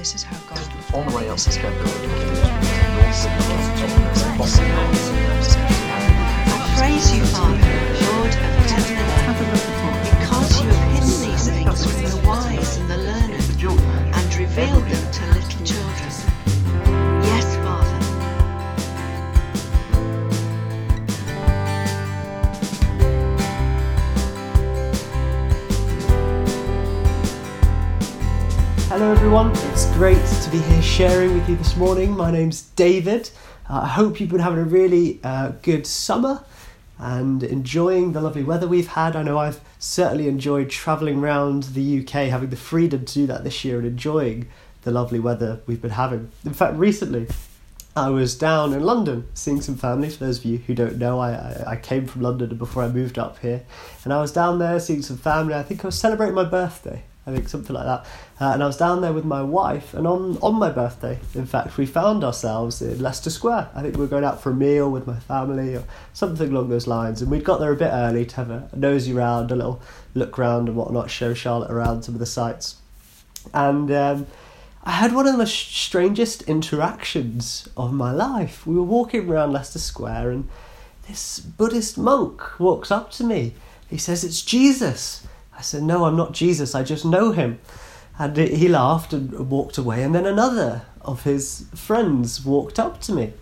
this is how God On the way up this to is how God I praise you, Father, Lord of heaven and earth, because you have hidden these things from the wise and the learned, Hello, everyone. It's great to be here sharing with you this morning. My name's David. Uh, I hope you've been having a really uh, good summer and enjoying the lovely weather we've had. I know I've certainly enjoyed travelling around the UK, having the freedom to do that this year and enjoying the lovely weather we've been having. In fact, recently I was down in London seeing some family. For those of you who don't know, I, I, I came from London before I moved up here. And I was down there seeing some family. I think I was celebrating my birthday. I think something like that. Uh, and I was down there with my wife, and on, on my birthday, in fact, we found ourselves in Leicester Square. I think we were going out for a meal with my family or something along those lines. And we'd got there a bit early to have a, nosy round, a little look round and whatnot, show Charlotte around some of the sights. And um, I had one of the strangest interactions of my life. We were walking around Leicester Square, and this Buddhist monk walks up to me. He says, It's Jesus. I said, No, I'm not Jesus, I just know him. And he laughed and walked away. And then another of his friends walked up to me.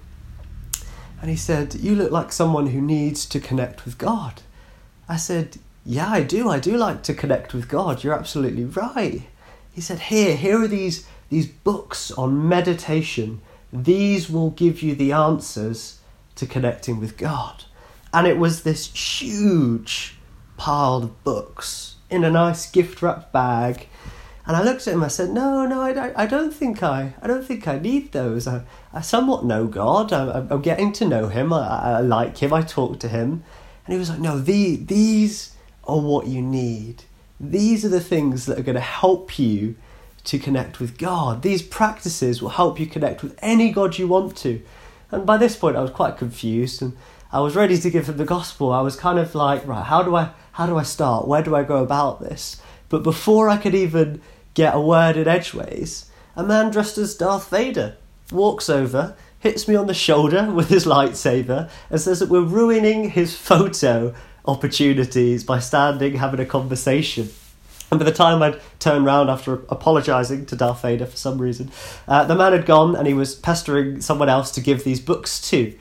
And he said, You look like someone who needs to connect with God. I said, Yeah, I do. I do like to connect with God. You're absolutely right. He said, Here, here are these, these books on meditation. These will give you the answers to connecting with God. And it was this huge pile of books in a nice gift wrapped bag. And I looked at him. I said, "No, no, I, I don't think I, I don't think I need those. I, I somewhat know God. I, I'm getting to know Him. I, I like Him. I talk to Him." And he was like, "No, the, these are what you need. These are the things that are going to help you to connect with God. These practices will help you connect with any God you want to." And by this point, I was quite confused, and I was ready to give him the gospel. I was kind of like, "Right, how do I, how do I start? Where do I go about this?" But before I could even get a word in edgeways, a man dressed as Darth Vader walks over, hits me on the shoulder with his lightsaber, and says that we're ruining his photo opportunities by standing having a conversation. And by the time I'd turned round after apologising to Darth Vader for some reason, uh, the man had gone and he was pestering someone else to give these books to.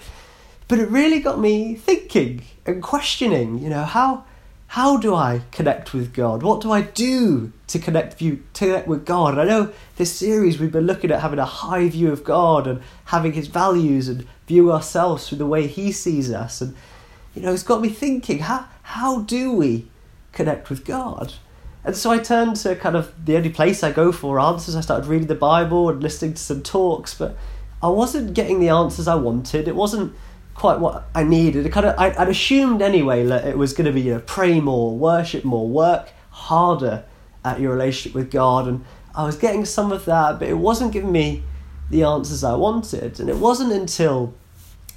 But it really got me thinking and questioning, you know, how how do I connect with God? What do I do to connect you to connect with God? And I know this series we've been looking at having a high view of God and having his values and view ourselves through the way he sees us. And you know, it's got me thinking, how how do we connect with God? And so I turned to kind of the only place I go for answers. I started reading the Bible and listening to some talks, but I wasn't getting the answers I wanted. It wasn't quite what I needed. It kind of I, would assumed anyway that it was going to be you know pray more, worship more, work harder at your relationship with God, and I was getting some of that, but it wasn't giving me the answers I wanted. And it wasn't until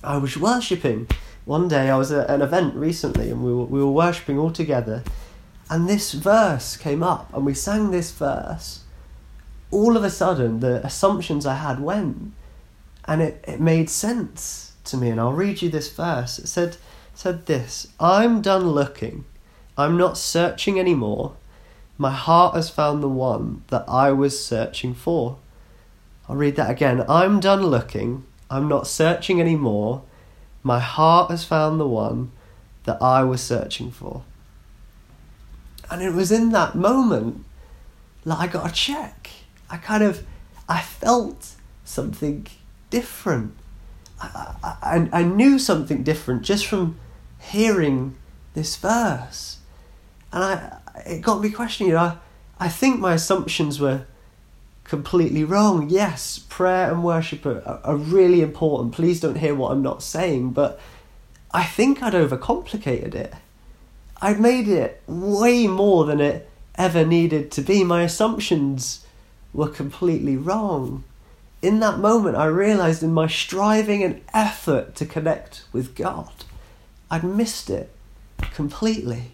I was worshiping one day. I was at an event recently, and we were we were worshiping all together, and this verse came up, and we sang this verse. All of a sudden, the assumptions I had went, and it, it made sense to me, and I'll read you this verse. It said, said this I'm done looking, I'm not searching anymore. My heart has found the one that I was searching for. I'll read that again. I'm done looking, I'm not searching anymore. My heart has found the one that I was searching for. And it was in that moment that I got a check. I kind of, I felt something different. I, I, I knew something different just from hearing this verse. And I, it got me questioning, you know, I, I think my assumptions were completely wrong. Yes, prayer and worship are, are really important. Please don't hear what I'm not saying, but I think I'd overcomplicated it. I'd made it way more than it ever needed to be. My assumptions were completely wrong in that moment, I realized in my striving and effort to connect with God, I'd missed it completely.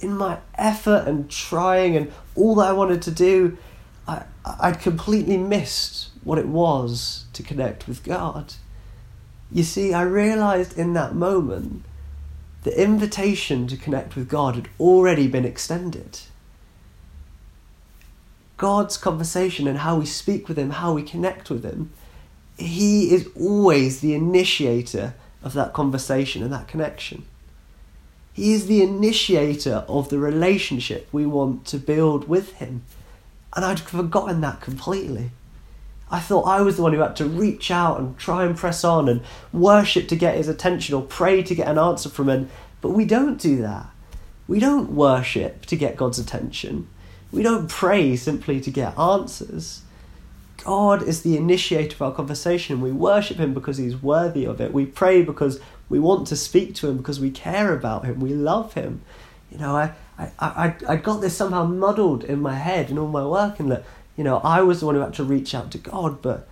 In my effort and trying and all that I wanted to do, I, I'd completely missed what it was to connect with God. You see, I realized in that moment the invitation to connect with God had already been extended. God's conversation and how we speak with Him, how we connect with Him, He is always the initiator of that conversation and that connection. He is the initiator of the relationship we want to build with Him. And I'd forgotten that completely. I thought I was the one who had to reach out and try and press on and worship to get his attention or pray to get an answer from him. But we don't do that. We don't worship to get God's attention. We don't pray simply to get answers. God is the initiator of our conversation. We worship Him because He's worthy of it. We pray because we want to speak to Him, because we care about Him. We love Him. You know, I, I, I, I got this somehow muddled in my head in all my work, and that you know, I was the one who had to reach out to God, but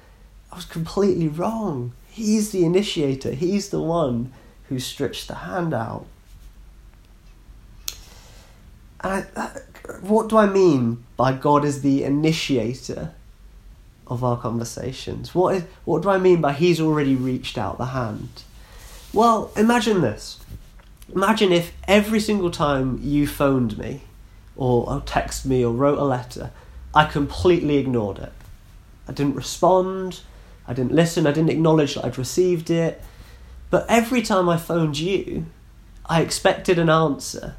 I was completely wrong. He's the initiator, He's the one who stretched the hand out. And I, what do I mean by God is the initiator of our conversations? What, is, what do I mean by He's already reached out the hand? Well, imagine this. Imagine if every single time you phoned me, or, or texted me, or wrote a letter, I completely ignored it. I didn't respond, I didn't listen, I didn't acknowledge that I'd received it. But every time I phoned you, I expected an answer.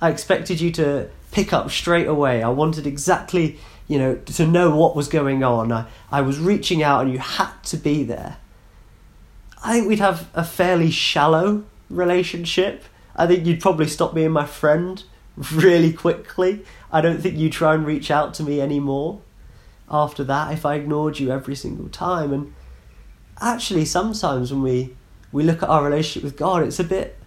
I expected you to pick up straight away. I wanted exactly, you know, to know what was going on. I, I was reaching out and you had to be there. I think we'd have a fairly shallow relationship. I think you'd probably stop being my friend really quickly. I don't think you try and reach out to me anymore after that if I ignored you every single time. And actually, sometimes when we, we look at our relationship with God, it's a bit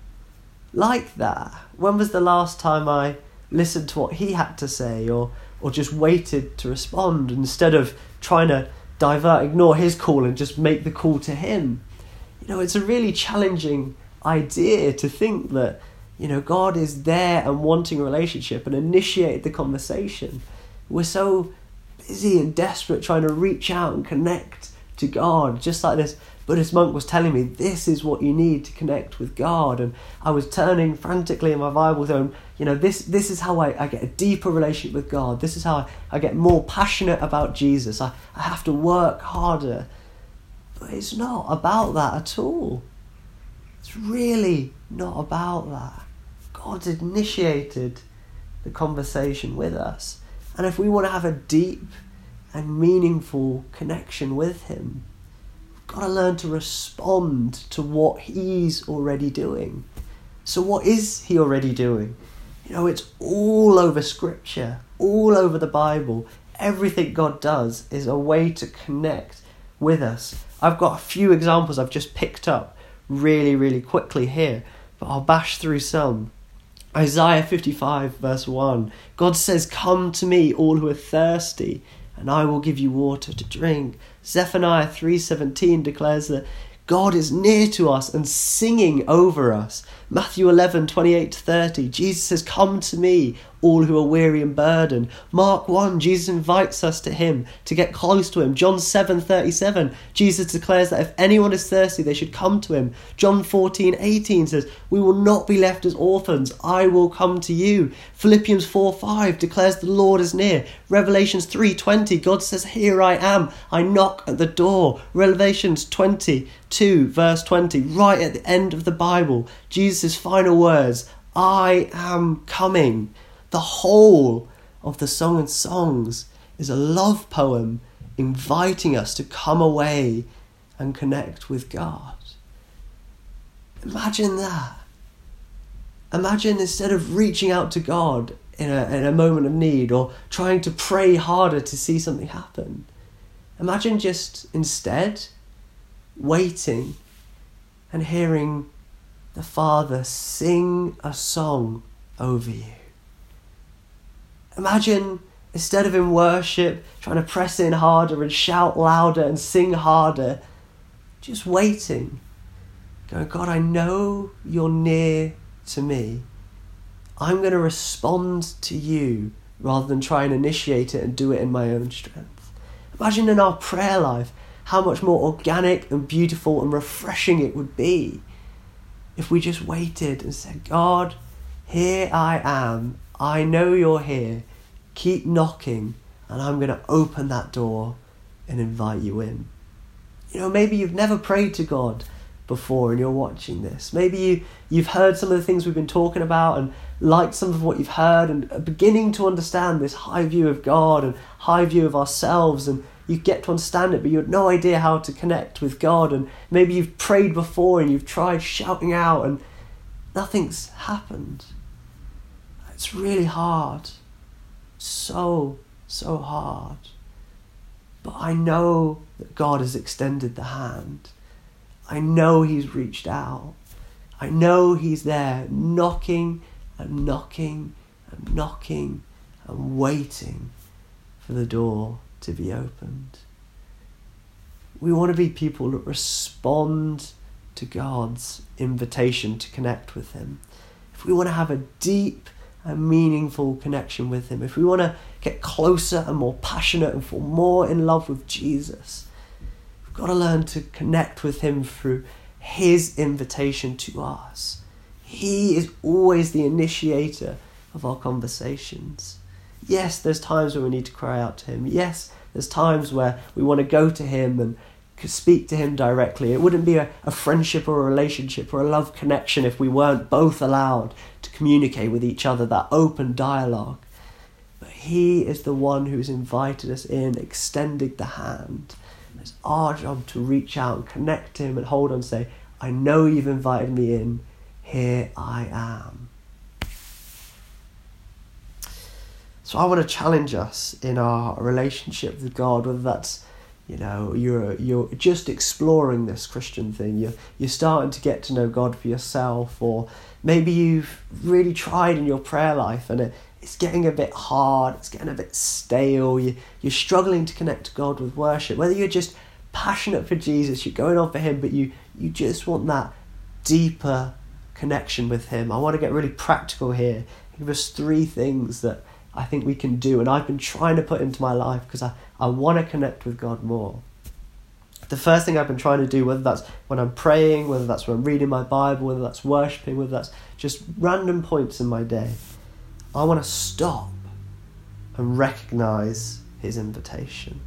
like that. When was the last time I listened to what He had to say or, or just waited to respond instead of trying to divert, ignore His call and just make the call to Him? You know, it's a really challenging idea to think that you know, God is there and wanting a relationship and initiate the conversation. We're so busy and desperate trying to reach out and connect to God, just like this Buddhist monk was telling me, this is what you need to connect with God. And I was turning frantically in my Bible zone, you know, this, this is how I, I get a deeper relationship with God. This is how I, I get more passionate about Jesus. I, I have to work harder. But it's not about that at all. It's really not about that. God initiated the conversation with us. And if we want to have a deep and meaningful connection with Him, got to learn to respond to what He's already doing. So, what is He already doing? You know, it's all over Scripture, all over the Bible. Everything God does is a way to connect with us. I've got a few examples I've just picked up really, really quickly here, but I'll bash through some. Isaiah 55, verse 1 God says, Come to me, all who are thirsty, and I will give you water to drink. Zephaniah 3:17 declares that God is near to us and singing over us. Matthew 11, 28 30, Jesus says, Come to me, all who are weary and burdened. Mark 1, Jesus invites us to him to get close to him. John 7, 37, Jesus declares that if anyone is thirsty, they should come to him. John 14, 18 says, We will not be left as orphans, I will come to you. Philippians 4, 5 declares the Lord is near. Revelations 3, 20, God says, Here I am, I knock at the door. Revelations 20, 2, verse 20, right at the end of the Bible, Jesus' final words, I am coming. The whole of the Song of Songs is a love poem inviting us to come away and connect with God. Imagine that. Imagine instead of reaching out to God in a, in a moment of need or trying to pray harder to see something happen, imagine just instead waiting and hearing the Father sing a song over you. Imagine instead of in worship trying to press in harder and shout louder and sing harder, just waiting. Going, God, I know you're near to me. I'm going to respond to you rather than try and initiate it and do it in my own strength. Imagine in our prayer life how much more organic and beautiful and refreshing it would be if we just waited and said, God, here I am. I know you're here. Keep knocking, and I'm going to open that door and invite you in. You know, maybe you've never prayed to God before and you're watching this. Maybe you, you've heard some of the things we've been talking about and liked some of what you've heard and are beginning to understand this high view of God and high view of ourselves and you get to understand it, but you had no idea how to connect with God. And maybe you've prayed before and you've tried shouting out and nothing's happened. It's really hard. So, so hard. But I know that God has extended the hand. I know He's reached out. I know He's there knocking and knocking and knocking and waiting for the door to be opened. We want to be people that respond to God's invitation to connect with Him. If we want to have a deep and meaningful connection with Him, if we want to get closer and more passionate and fall more in love with Jesus, we've got to learn to connect with Him through His invitation to us. He is always the initiator of our conversations. Yes, there's times where we need to cry out to Him. Yes, there's times where we want to go to Him and speak to Him directly. It wouldn't be a, a friendship or a relationship or a love connection if we weren't both allowed to communicate with each other, that open dialogue. But He is the one who's invited us in, extended the hand. It's our job to reach out and connect Him and hold on and say, I know you've invited me in. Here I am. So I want to challenge us in our relationship with God, whether that's you know you're you're just exploring this Christian thing, you're you're starting to get to know God for yourself, or maybe you've really tried in your prayer life and it, it's getting a bit hard, it's getting a bit stale, you you're struggling to connect to God with worship. Whether you're just passionate for Jesus, you're going on for Him, but you you just want that deeper connection with Him. I want to get really practical here. Give us three things that I think we can do, and I've been trying to put into my life because I, I want to connect with God more. The first thing I've been trying to do, whether that's when I'm praying, whether that's when I'm reading my Bible, whether that's worshipping, whether that's just random points in my day, I want to stop and recognize His invitation.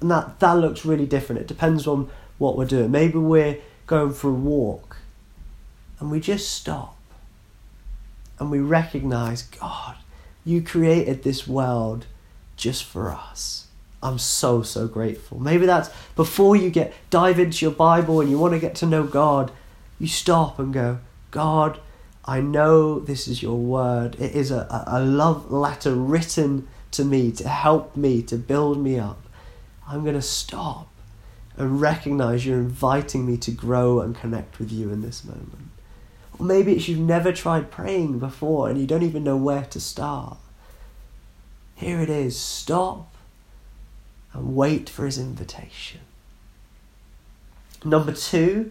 And that, that looks really different. It depends on what we're doing. Maybe we're going for a walk and we just stop and we recognize God you created this world just for us. I'm so, so grateful. Maybe that's before you get dive into your Bible and you want to get to know God, you stop and go, God, I know this is your word. It is a, a love letter written to me to help me, to build me up. I'm going to stop and recognize you're inviting me to grow and connect with you in this moment. Or maybe it's you've never tried praying before and you don't even know where to start. Here it is. Stop and wait for his invitation. Number two,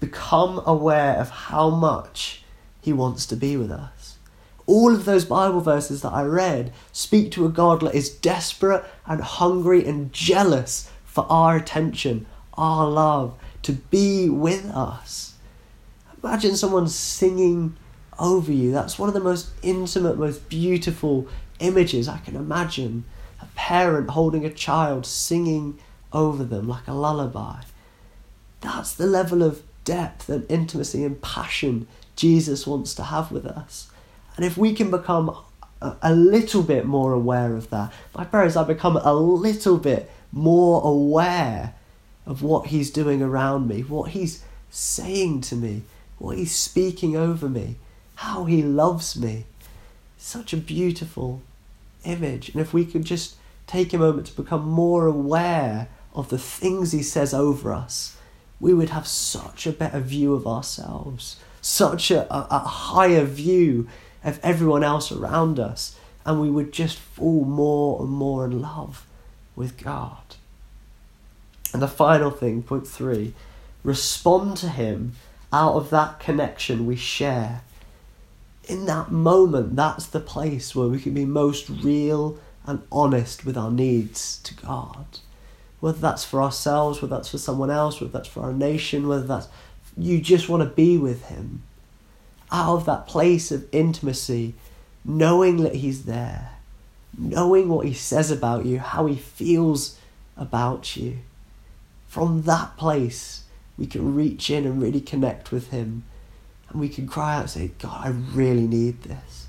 become aware of how much he wants to be with us. All of those Bible verses that I read speak to a God that is desperate and hungry and jealous for our attention, our love, to be with us. Imagine someone singing over you. That's one of the most intimate, most beautiful images I can imagine. A parent holding a child singing over them like a lullaby. That's the level of depth and intimacy and passion Jesus wants to have with us. And if we can become a, little bit more aware of that, my prayer is I become a little bit more aware of what He's doing around me, what He's saying to me, what He's speaking over me, how He loves me. Such a beautiful image. And if we could just take a moment to become more aware of the things He says over us, we would have such a better view of ourselves, such a, a, a higher view of everyone else around us, and we would just fall more and more in love with God. And the final thing, point three, respond to Him out of that connection we share in that moment, that's the place where we can be most real and honest with our needs to God. Whether that's for ourselves, whether that's for someone else, whether that's for our nation, whether that's you just want to be with Him. Out of that place of intimacy, knowing that He's there, knowing what He says about you, how He feels about you. From that place, we can reach in and really connect with Him. And we can cry out and say, God, I really need this.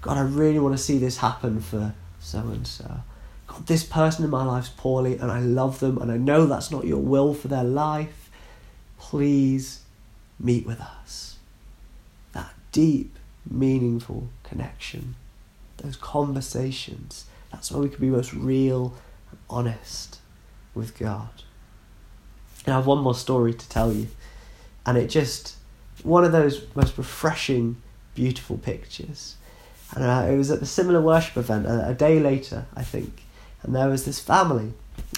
God, I really want to see this happen for so and so. God, this person in my life's poorly and I love them and I know that's not your will for their life. Please meet with us. That deep, meaningful connection, those conversations, that's where we can be most real and honest with God. And I have one more story to tell you. And it just, one of those most refreshing, beautiful pictures. And uh, it was at a similar worship event a, a, day later, I think. And there was this family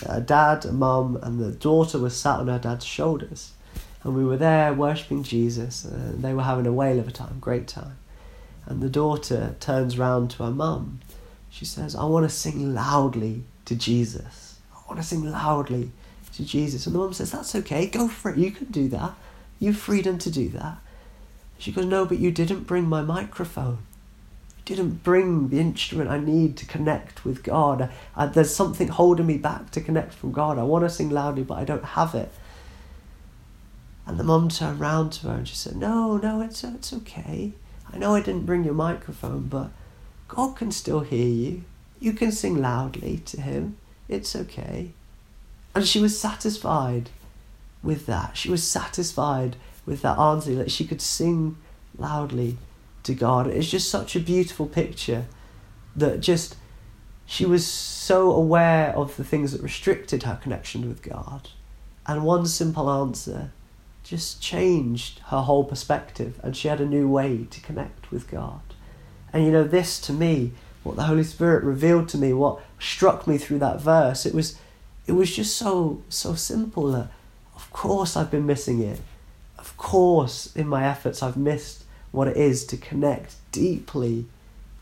a dad, a mum, and the daughter was sat on her dad's shoulders. And we were there worshipping Jesus, and they were having a whale of a time, great time. And the daughter turns round to her mum. She says, I want to sing loudly to Jesus. I want to sing loudly to Jesus. And the mum says, That's okay, go for it, you can do that. You've freedom to do that. She goes, No, but you didn't bring my microphone. You didn't bring the instrument I need to connect with God. I, there's something holding me back to connect from God. I want to sing loudly, but I don't have it. And the mum turned round to her and she said, No, no, it's, it's okay. I know I didn't bring your microphone, but God can still hear you. You can sing loudly to Him. It's okay. And she was satisfied with that. She was satisfied with that answer that she could sing loudly to God. It's just such a beautiful picture that just she was so aware of the things that restricted her connection with God. And one simple answer just changed her whole perspective, and she had a new way to connect with God. And you know, this to me, what the Holy Spirit revealed to me, what struck me through that verse, it was it was just so so simple that of course I've been missing it. Of course in my efforts I've missed what it is to connect deeply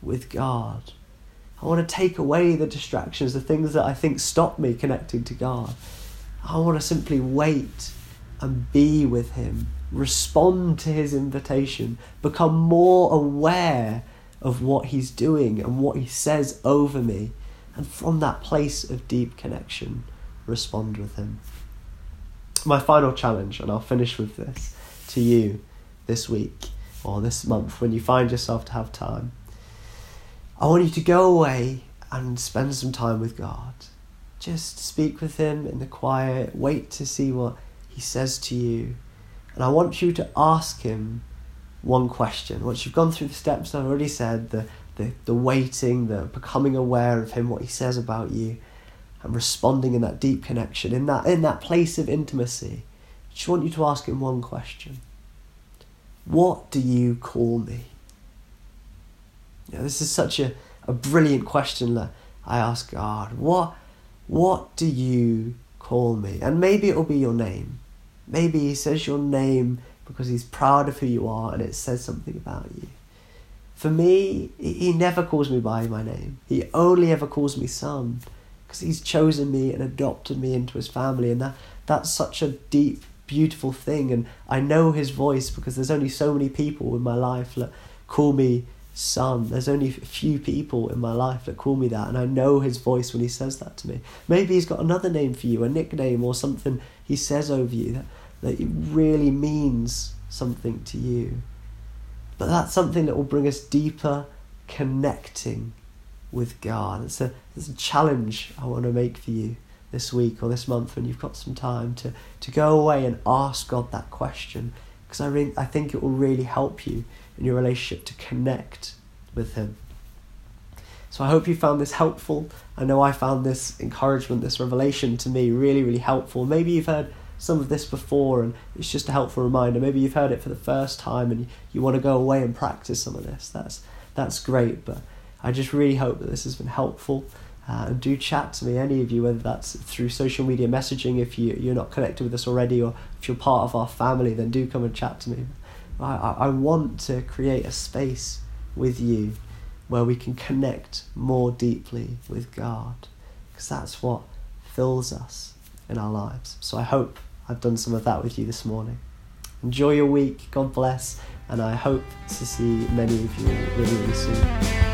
with God. I want to take away the distractions, the things that I think stop me connecting to God. I want to simply wait and be with Him, respond to His invitation, become more aware of what He's doing and what He says over me, and from that place of deep connection, respond with Him. My final challenge, and I'll finish with this to you this week or this month when you find yourself to have time. I want you to go away and spend some time with God. Just speak with Him in the quiet, wait to see what He says to you. And I want you to ask Him one question. Once you've gone through the steps I've already said, the, the, the waiting, the becoming aware of Him, what He says about you, and responding in that deep connection, in that, in that place of intimacy, I just want you to ask Him one question What do you call me? Yeah, this is such a, a brilliant question that I ask God. What, what do you call me? And maybe it will be your name. Maybe He says your name because He's proud of who you are and it says something about you. For me, He never calls me by my name, He only ever calls me son because He's chosen me and adopted me into His family. And that, that's such a deep, beautiful thing. And I know His voice because there's only so many people in my life that call me son. There's only a few people in my life that call me that, and I know his voice when he says that to me. Maybe he's got another name for you, a nickname or something he says over you that, that really means something to you. But that's something that will bring us deeper connecting with God. It's a, it's a challenge I want to make for you this week or this month when you've got some time to, to go away and ask God that question because I, re- I think it will really help you in your relationship to connect with Him. So I hope you found this helpful. I know I found this encouragement, this revelation to me really, really helpful. Maybe you've heard some of this before and it's just a helpful reminder. Maybe you've heard it for the first time and you want to go away and practice some of this. That's that's great. But I just really hope that this has been helpful. Uh, do chat to me, any of you, whether that's through social media messaging, if you, you're not connected with us already, or if you're part of our family, then do come and chat to me. I, I want to create a space with you where we can connect more deeply with God, because that's what fills us in our lives. So I hope I've done some of that with you this morning. Enjoy your week, God bless, and I hope to see many of you really, really soon.